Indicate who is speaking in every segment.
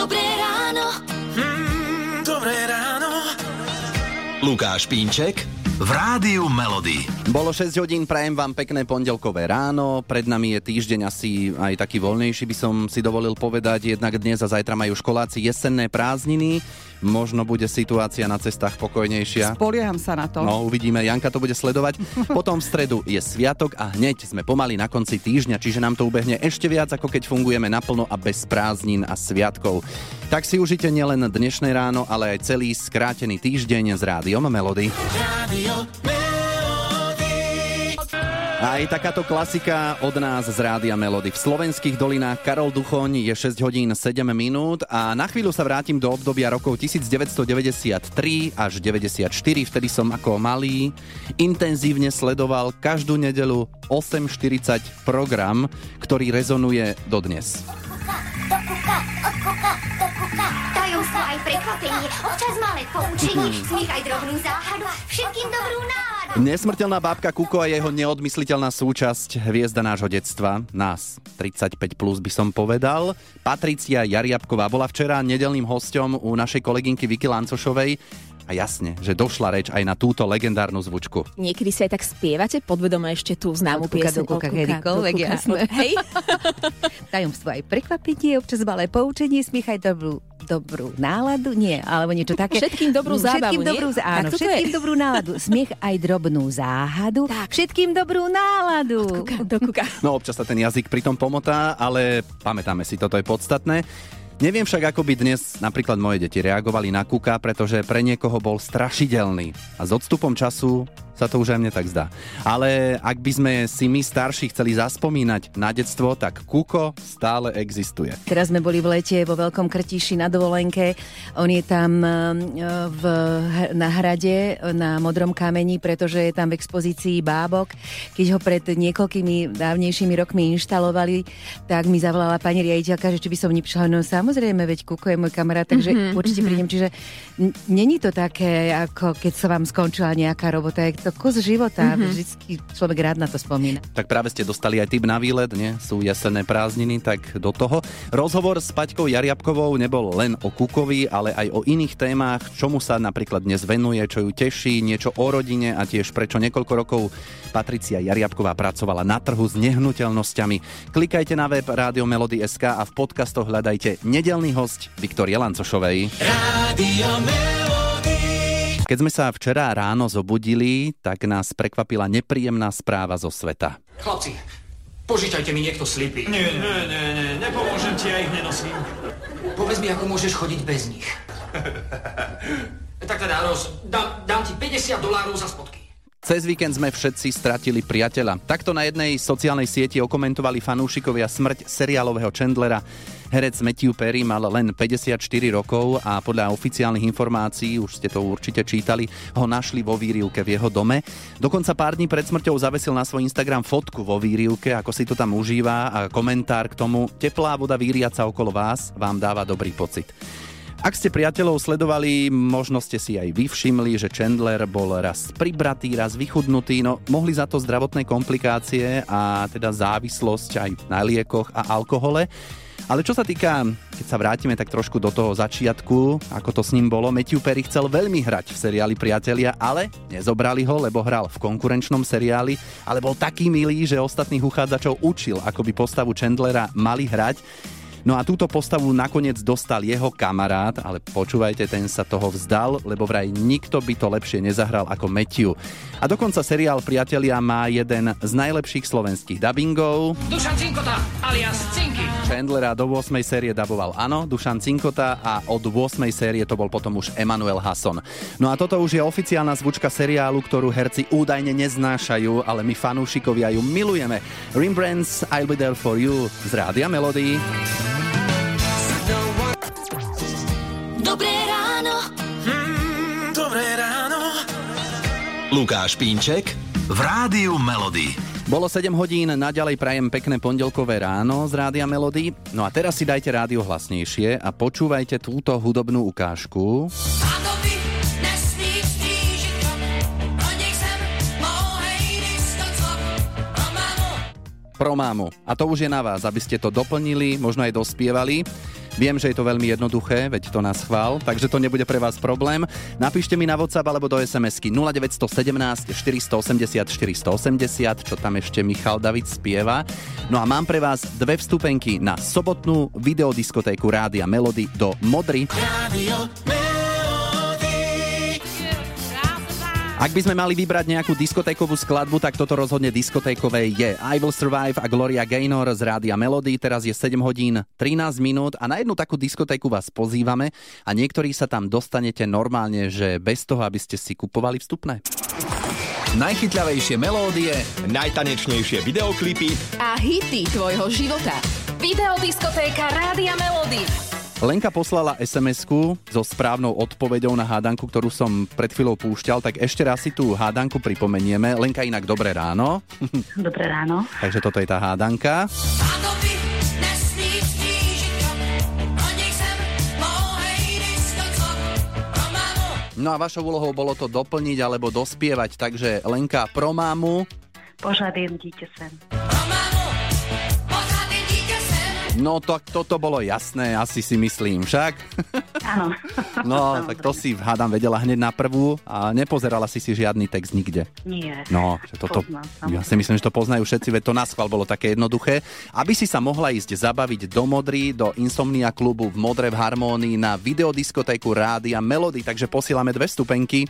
Speaker 1: Dobré ráno.
Speaker 2: Mm, dobré ráno.
Speaker 3: Lukáš Pínček v Rádiu Melody.
Speaker 4: Bolo 6 hodín, prajem vám pekné pondelkové ráno. Pred nami je týždeň asi aj taký voľnejší, by som si dovolil povedať. Jednak dnes a zajtra majú školáci jesenné prázdniny. Možno bude situácia na cestách pokojnejšia.
Speaker 5: Spolieham sa na to.
Speaker 4: No, uvidíme, Janka to bude sledovať. Potom v stredu je sviatok a hneď sme pomaly na konci týždňa, čiže nám to ubehne ešte viac, ako keď fungujeme naplno a bez prázdnin a sviatkov. Tak si užite nielen dnešné ráno, ale aj celý skrátený týždeň s rádiom Melody.
Speaker 2: Radio
Speaker 4: Aj takáto klasika od nás z Rádia Melody. V slovenských dolinách Karol Duchoň je 6 hodín 7 minút a na chvíľu sa vrátim do obdobia rokov 1993 až 94. Vtedy som ako malý intenzívne sledoval každú nedelu 8.40 program, ktorý rezonuje dodnes.
Speaker 6: aj prekvapenie, občas malé poučenie, smích aj drobnú záhadu, všetkým dobrú náladu.
Speaker 4: Nesmrteľná bábka Kuko a jeho neodmysliteľná súčasť hviezda nášho detstva, nás 35 plus by som povedal. Patricia Jariabková bola včera nedelným hosťom u našej kolegynky Vicky Lancošovej a jasne, že došla reč aj na túto legendárnu zvučku.
Speaker 7: Niekedy si aj tak spievate podvedome ešte tú známu
Speaker 8: Od kuka
Speaker 7: pieseň.
Speaker 8: do kuka,
Speaker 7: Od
Speaker 8: kedykoľvek, jasné.
Speaker 7: Hej?
Speaker 8: Tajomstvo aj prekvapenie, občas malé poučenie, smiech aj dobrú, dobrú náladu, nie, alebo niečo také.
Speaker 7: Všetkým dobrú zábavu,
Speaker 8: Všetkým
Speaker 7: nie?
Speaker 8: dobrú,
Speaker 7: Tak
Speaker 8: áno,
Speaker 7: toto
Speaker 8: všetkým
Speaker 7: je.
Speaker 8: dobrú náladu. Smiech aj drobnú záhadu.
Speaker 7: Tak.
Speaker 8: Všetkým dobrú náladu.
Speaker 7: Kuka, do kuka.
Speaker 4: No občas sa ten jazyk pritom pomotá, ale pamätáme si, toto je podstatné. Neviem však, ako by dnes napríklad moje deti reagovali na Kuka, pretože pre niekoho bol strašidelný. A s odstupom času sa to už aj mne tak zdá. Ale ak by sme si my starší chceli zaspomínať na detstvo, tak Kuko stále existuje.
Speaker 8: Teraz sme boli v lete vo Veľkom Krtiši na dovolenke. On je tam e, v, na hrade na Modrom kameni, pretože je tam v expozícii bábok. Keď ho pred niekoľkými dávnejšími rokmi inštalovali, tak mi zavolala pani riaditeľka, že či by som neprišla. No samozrejme, veď Kuko je môj kamarát, takže mm-hmm. určite prídem. Čiže n- není to také, ako keď sa vám skončila nejaká robota. Je to kus života. Mm-hmm. Vždycky človek rád na to spomína.
Speaker 4: Tak práve ste dostali aj tip na výlet, nie? Sú jesenné prázdniny, tak do toho. Rozhovor s Paťkou Jariabkovou nebol len o Kukovi, ale aj o iných témach, čomu sa napríklad dnes venuje, čo ju teší, niečo o rodine a tiež prečo niekoľko rokov Patricia Jariabková pracovala na trhu s nehnuteľnosťami. Klikajte na web Rádio Melody.sk a v podcastoch hľadajte nedelný host Viktorie Lancošovej.
Speaker 2: Radio Melody.
Speaker 4: Keď sme sa včera ráno zobudili, tak nás prekvapila nepríjemná správa zo sveta.
Speaker 9: Chlapci, požičajte mi niekto slipy.
Speaker 2: Nie, nie, nie, nie, nepomôžem ti, ja ich nenosím.
Speaker 9: Povedz mi, ako môžeš chodiť bez nich. tak teda, Ros, dám, dám ti 50 dolárov za spotky.
Speaker 4: Cez víkend sme všetci stratili priateľa. Takto na jednej sociálnej sieti okomentovali fanúšikovia smrť seriálového Chandlera. Herec Matthew Perry mal len 54 rokov a podľa oficiálnych informácií, už ste to určite čítali, ho našli vo výrivke v jeho dome. Dokonca pár dní pred smrťou zavesil na svoj Instagram fotku vo výrivke, ako si to tam užíva a komentár k tomu Teplá voda výriaca okolo vás vám dáva dobrý pocit. Ak ste priateľov sledovali, možno ste si aj vy všimli, že Chandler bol raz pribratý, raz vychudnutý, no mohli za to zdravotné komplikácie a teda závislosť aj na liekoch a alkohole. Ale čo sa týka, keď sa vrátime tak trošku do toho začiatku, ako to s ním bolo, Matthew Perry chcel veľmi hrať v seriáli Priatelia, ale nezobrali ho, lebo hral v konkurenčnom seriáli, ale bol taký milý, že ostatných uchádzačov učil, ako by postavu Chandlera mali hrať. No a túto postavu nakoniec dostal jeho kamarát, ale počúvajte, ten sa toho vzdal, lebo vraj nikto by to lepšie nezahral ako Matthew. A dokonca seriál Priatelia má jeden z najlepších slovenských dubbingov.
Speaker 9: Dušan Cinkota, alias Cinky.
Speaker 4: Chandlera do 8. série daboval áno, Dušan Cinkota a od 8. série to bol potom už Emanuel Hasson. No a toto už je oficiálna zvučka seriálu, ktorú herci údajne neznášajú, ale my fanúšikovia ju milujeme. Rembrandt's I'll Be There For You z Rádia Melody.
Speaker 3: Lukáš Pínček v Rádiu Melody.
Speaker 4: Bolo 7 hodín, naďalej prajem pekné pondelkové ráno z Rádia Melody. No a teraz si dajte rádio hlasnejšie a počúvajte túto hudobnú ukážku. Pro mámu. A to už je na vás, aby ste to doplnili, možno aj dospievali. Viem, že je to veľmi jednoduché, veď to nás chvál, takže to nebude pre vás problém. Napíšte mi na WhatsApp alebo do SMS-ky 0917 480 480, čo tam ešte Michal David spieva. No a mám pre vás dve vstupenky na sobotnú videodiskotéku Rádia Melody do Modry.
Speaker 2: Rádio Melody.
Speaker 4: Ak by sme mali vybrať nejakú diskotékovú skladbu, tak toto rozhodne diskotékové je I Will Survive a Gloria Gaynor z Rádia Melody. Teraz je 7 hodín 13 minút a na jednu takú diskotéku vás pozývame a niektorí sa tam dostanete normálne, že bez toho, aby ste si kupovali vstupné.
Speaker 3: Najchytľavejšie melódie,
Speaker 5: Najtanečnejšie videoklipy
Speaker 7: A hity tvojho života. Videodiskotéka Rádia Melody.
Speaker 4: Lenka poslala sms so správnou odpoveďou na hádanku, ktorú som pred chvíľou púšťal, tak ešte raz si tú hádanku pripomenieme. Lenka inak dobré ráno,
Speaker 10: Dobré ráno.
Speaker 4: takže toto je tá hádanka. No a vašou úlohou bolo to doplniť alebo dospievať, takže Lenka pro mámu.
Speaker 10: Požadujem dítě sem.
Speaker 4: No to, toto bolo jasné, asi si myslím však.
Speaker 10: Áno.
Speaker 4: No, tak to si hádam vedela hneď na prvú a nepozerala si si žiadny text nikde.
Speaker 10: Nie.
Speaker 4: No, že toto,
Speaker 10: Poznám,
Speaker 4: ja si myslím, že to poznajú všetci, veď to na schvál bolo také jednoduché. Aby si sa mohla ísť zabaviť do Modry, do Insomnia klubu v Modre v Harmónii na videodiskotéku Rádia Melody, takže posílame dve stupenky.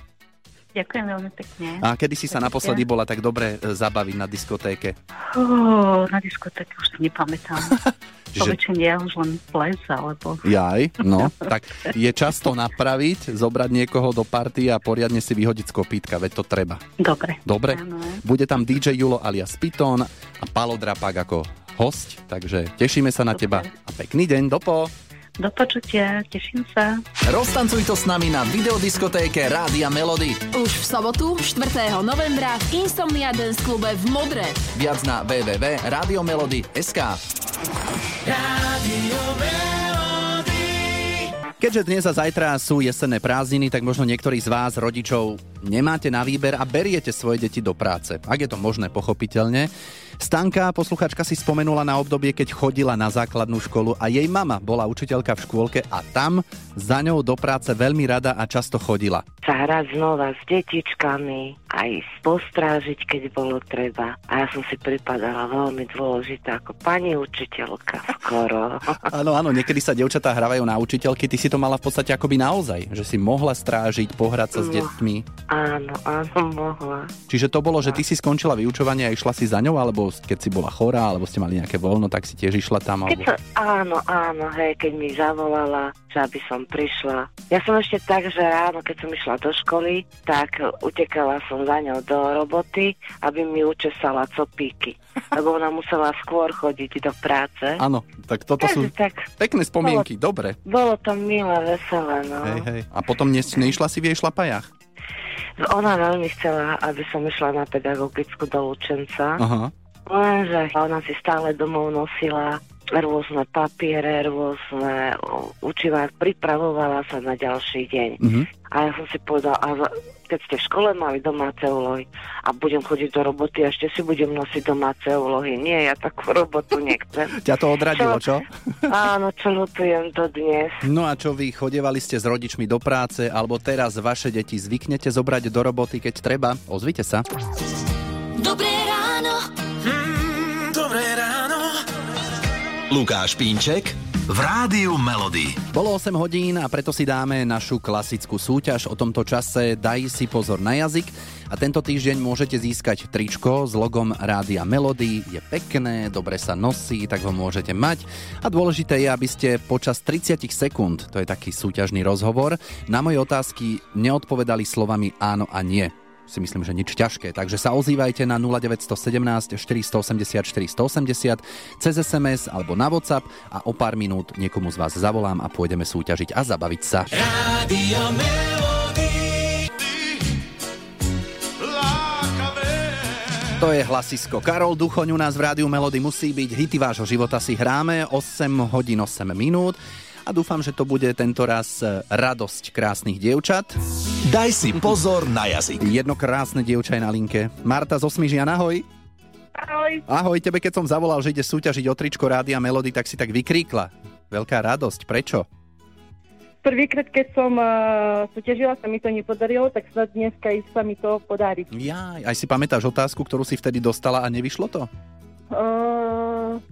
Speaker 10: Ďakujem veľmi pekne.
Speaker 4: A kedy si sa naposledy bola tak dobre e, zabaviť na diskotéke?
Speaker 10: Ó, na diskotéke už si nepamätám. Poväčšine ja už len ples, alebo...
Speaker 4: Jaj, no, tak je čas to napraviť, zobrať niekoho do party a poriadne si vyhodiť z kopítka, veď to treba.
Speaker 10: Dobre.
Speaker 4: Dobre?
Speaker 10: Áno.
Speaker 4: Bude tam DJ Julo alias Piton a Palo Drapak ako host, takže tešíme sa na
Speaker 10: Dobre.
Speaker 4: teba a pekný deň, dopo.
Speaker 10: Do počutia, teším sa.
Speaker 3: roztancuj to s nami na videodiskotéke Rádia Melody.
Speaker 7: Už v sobotu, 4. novembra v Insomnia Dance klube v Modre.
Speaker 3: Viac na www.radiomelody.sk
Speaker 2: Rádio Melody.
Speaker 4: Keďže dnes a zajtra sú jesenné prázdniny, tak možno niektorí z vás, rodičov, nemáte na výber a beriete svoje deti do práce. Ak je to možné, pochopiteľne. Stanka, posluchačka si spomenula na obdobie, keď chodila na základnú školu a jej mama bola učiteľka v škôlke a tam za ňou do práce veľmi rada a často chodila.
Speaker 11: sa hrať znova s detičkami, aj postrážiť, keď bolo treba. A ja som si pripadala veľmi dôležitá ako pani učiteľka skoro.
Speaker 4: Áno, áno, niekedy sa devčatá hrávajú na učiteľky, ty si to mala v podstate akoby naozaj, že si mohla strážiť, pohrať sa s
Speaker 11: No.
Speaker 4: deťmi.
Speaker 11: Áno, áno, mohla.
Speaker 4: Čiže to bolo, že ty si skončila vyučovanie a išla si za ňou, alebo keď si bola chorá, alebo ste mali nejaké voľno, tak si tiež išla tam.
Speaker 11: Keď
Speaker 4: Alebo...
Speaker 11: sa, áno, áno, hej, keď mi zavolala, že aby som prišla. Ja som ešte tak, že ráno, keď som išla do školy, tak utekala som za ňou do roboty, aby mi učesala copíky. Lebo ona musela skôr chodiť do práce.
Speaker 4: Áno, tak toto sú
Speaker 11: Takže tak,
Speaker 4: pekné spomienky, dobre.
Speaker 11: bolo to milé, veselé, no.
Speaker 4: Hej, hej. A potom ne, neišla si v jej šlapajách?
Speaker 11: Ona veľmi chcela, aby som išla na pedagogickú do Lučenca.
Speaker 4: Aha.
Speaker 11: Lenže ona si stále domov nosila rôzne papiere, rôzne učiva, pripravovala sa na ďalší deň.
Speaker 4: Mhm.
Speaker 11: A ja som si povedala, a keď ste v škole mali domáce úlohy a budem chodiť do roboty a ešte si budem nosiť domáce úlohy. Nie, ja takú robotu nechcem.
Speaker 4: Ťa to odradilo, čo?
Speaker 11: Áno, čo lutujem to dnes.
Speaker 4: No a čo vy, chodevali ste s rodičmi do práce, alebo teraz vaše deti zvyknete zobrať do roboty, keď treba? Ozvite sa.
Speaker 1: Dobré ráno.
Speaker 2: Mm, dobré ráno.
Speaker 3: Lukáš Pínček v Rádiu Melody.
Speaker 4: Bolo 8 hodín a preto si dáme našu klasickú súťaž o tomto čase Daj si pozor na jazyk a tento týždeň môžete získať tričko s logom Rádia Melody. Je pekné, dobre sa nosí, tak ho môžete mať. A dôležité je, aby ste počas 30 sekúnd, to je taký súťažný rozhovor, na moje otázky neodpovedali slovami áno a nie si myslím, že nič ťažké. Takže sa ozývajte na 0917 480 480 cez SMS alebo na WhatsApp a o pár minút niekomu z vás zavolám a pôjdeme súťažiť a zabaviť sa.
Speaker 2: Melody.
Speaker 4: To je hlasisko. Karol Duchoň u nás v Rádiu Melody musí byť. Hity vášho života si hráme 8 hodín 8 minút a dúfam, že to bude tento raz e, radosť krásnych dievčat.
Speaker 3: Daj si pozor na jazyk.
Speaker 4: Jedno krásne dievča je na linke. Marta z Osmižian, ahoj.
Speaker 10: Ahoj.
Speaker 4: Ahoj, tebe keď som zavolal, že ide súťažiť o tričko Rádia Melody, tak si tak vykríkla. Veľká radosť. Prečo?
Speaker 12: Prvýkrát, keď som uh, súťažila, sa mi to nepodarilo, tak snad dneska sa mi to podarí.
Speaker 4: Ja, aj si pamätáš otázku, ktorú si vtedy dostala a nevyšlo to?
Speaker 12: Uh,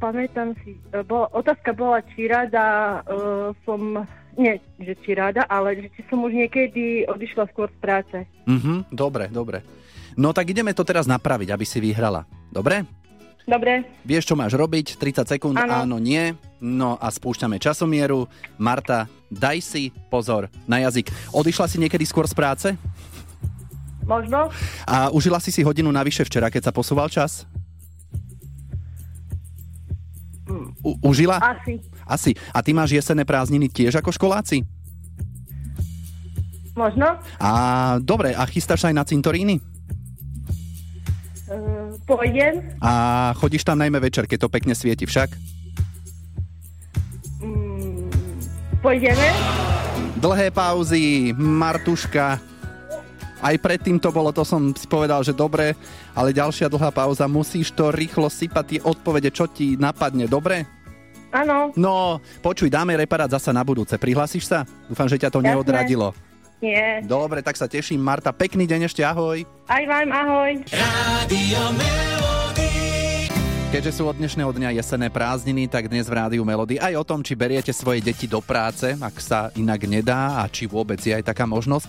Speaker 12: pamätám si, uh, bola, otázka bola, či rada uh, som, nie, že či rada, ale že či som už niekedy odišla skôr z práce.
Speaker 4: Mhm, dobre, dobre. No tak ideme to teraz napraviť, aby si vyhrala. Dobre?
Speaker 12: Dobre,
Speaker 4: Vieš, čo máš robiť? 30 sekúnd,
Speaker 12: Áno.
Speaker 4: áno, nie. No a spúšťame časomieru. Marta, daj si pozor na jazyk. Odišla si niekedy skôr z práce?
Speaker 12: možno?
Speaker 4: A užila si si hodinu navyše včera, keď sa posúval čas? U- užila?
Speaker 12: Asi.
Speaker 4: Asi. A ty máš jesenné prázdniny tiež ako školáci?
Speaker 12: Možno?
Speaker 4: A dobre, a chystáš sa aj na cintoríny?
Speaker 12: Uh, pôjdem.
Speaker 4: A chodíš tam najmä večer, keď to pekne svieti však?
Speaker 12: Mm, pôjdeme.
Speaker 4: Dlhé pauzy, Martuška. Aj predtým to bolo, to som si povedal, že dobre, ale ďalšia dlhá pauza, musíš to rýchlo sypať tie odpovede, čo ti napadne, dobre?
Speaker 12: Áno.
Speaker 4: No, počuj, dáme reparát zasa na budúce. Prihlásiš sa? Dúfam, že ťa to
Speaker 12: Jasné.
Speaker 4: neodradilo.
Speaker 12: Nie.
Speaker 4: Dobre, tak sa teším. Marta, pekný deň ešte, ahoj.
Speaker 12: Aj vám, ahoj.
Speaker 2: Melody.
Speaker 4: Keďže sú od dnešného dňa jesenné prázdniny, tak dnes v Rádiu Melody aj o tom, či beriete svoje deti do práce, ak sa inak nedá a či vôbec je aj taká možnosť.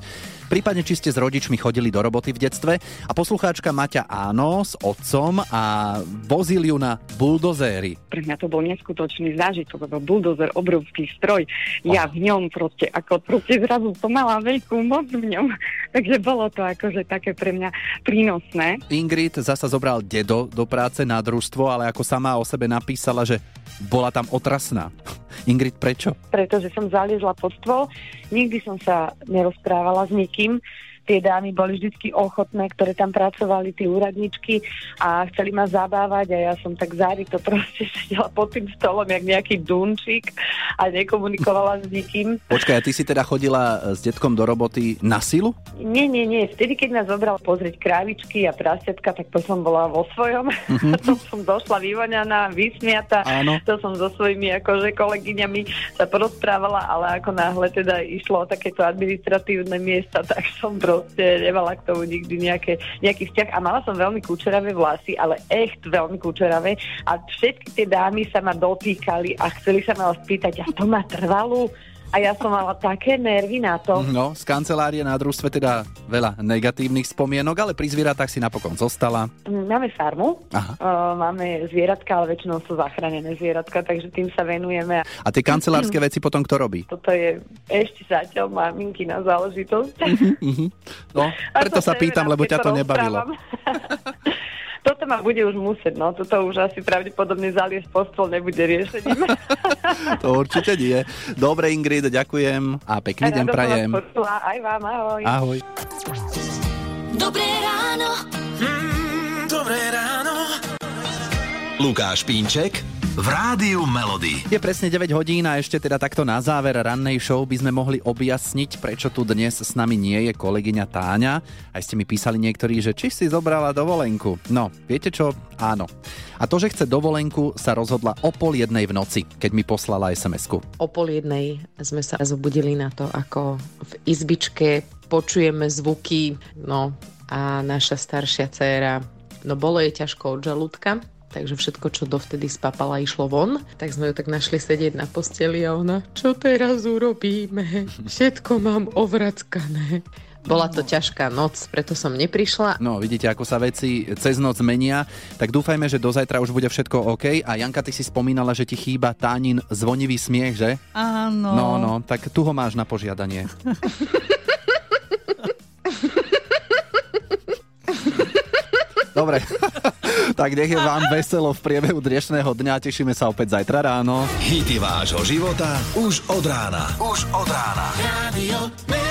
Speaker 4: Prípadne, či ste s rodičmi chodili do roboty v detstve. A poslucháčka Maťa áno s otcom a vozil ju na buldozéry.
Speaker 13: Pre mňa to bol neskutočný zážitok, lebo buldozer, obrovský stroj, ja v ňom proste, ako proste zrazu to mala veľkú moc v ňom, takže bolo to akože také pre mňa prínosné.
Speaker 4: Ingrid zasa zobral dedo do práce na družstvo, ale ako sama o sebe napísala, že bola tam otrasná. Ingrid, prečo?
Speaker 13: pretože som zaliezla pod stôl, nikdy som sa nerozprávala s nikým, tie dámy boli vždy ochotné, ktoré tam pracovali, tí úradničky a chceli ma zabávať a ja som tak zárito proste sedela pod tým stolom, jak nejaký dunčík a nekomunikovala s nikým.
Speaker 4: Počkaj, a ty si teda chodila s detkom do roboty na silu?
Speaker 13: Nie, nie, nie. Vtedy, keď nás zobral pozrieť krávičky a prasiatka, tak to som bola vo svojom.
Speaker 4: Mhm.
Speaker 13: to som došla vyvoňaná, vysmiata.
Speaker 4: Áno.
Speaker 13: To som so svojimi akože kolegyňami sa porozprávala, ale ako náhle teda išlo o takéto administratívne miesta, tak som proste nemala k tomu nikdy nejaké, nejaký vzťah. A mala som veľmi kúčeravé vlasy, ale echt veľmi kúčeravé. A všetky tie dámy sa ma dotýkali a chceli sa ma spýtať, a to má trvalú? A ja som mala také nervy na to.
Speaker 4: No, z kancelárie na družstve teda veľa negatívnych spomienok, ale pri zvieratách si napokon zostala.
Speaker 13: Máme farmu,
Speaker 4: Aha.
Speaker 13: uh, máme zvieratka, ale väčšinou sú zachránené zvieratka, takže tým sa venujeme.
Speaker 4: A tie kancelárske veci potom kto robí?
Speaker 13: Toto je ešte zatiaľ maminky na záležitosť.
Speaker 4: Mhm. No,
Speaker 13: A
Speaker 4: preto
Speaker 13: to
Speaker 4: sa pýtam, lebo ťa to
Speaker 13: to
Speaker 4: nebavilo.
Speaker 13: Toto ma bude už musieť, no. Toto už asi pravdepodobne zaliesť pod stôl nebude riešením.
Speaker 4: To určite nie. Dobre, Ingrid, ďakujem a pekný deň
Speaker 13: som vás
Speaker 4: prajem.
Speaker 13: Aj vám, ahoj.
Speaker 4: Ahoj.
Speaker 1: Dobré ráno.
Speaker 2: Mm, dobré ráno.
Speaker 5: Lukáš Pínček v Rádiu Melody.
Speaker 4: Je presne 9 hodín a ešte teda takto na záver rannej show by sme mohli objasniť, prečo tu dnes s nami nie je kolegyňa Táňa. Aj ste mi písali niektorí, že či si zobrala dovolenku. No, viete čo? Áno. A to, že chce dovolenku, sa rozhodla o pol jednej v noci, keď mi poslala SMS-ku.
Speaker 14: O pol jednej sme sa zobudili na to, ako v izbičke počujeme zvuky, no a naša staršia dcéra, no bolo jej ťažko od žalúdka, takže všetko, čo dovtedy spapala, išlo von. Tak sme ju tak našli sedieť na posteli a ona, čo teraz urobíme? Všetko mám ovrackané. Bola to ťažká noc, preto som neprišla.
Speaker 4: No, vidíte, ako sa veci cez noc menia. Tak dúfajme, že do zajtra už bude všetko OK. A Janka, ty si spomínala, že ti chýba Tánin zvonivý smiech, že?
Speaker 8: Áno.
Speaker 4: No, no, tak tu ho máš na požiadanie. Dobre, tak nech je vám veselo v priebehu dnešného dňa. Tešíme sa opäť zajtra ráno.
Speaker 5: Hity vášho života už od rána. Už od rána.
Speaker 2: Melody.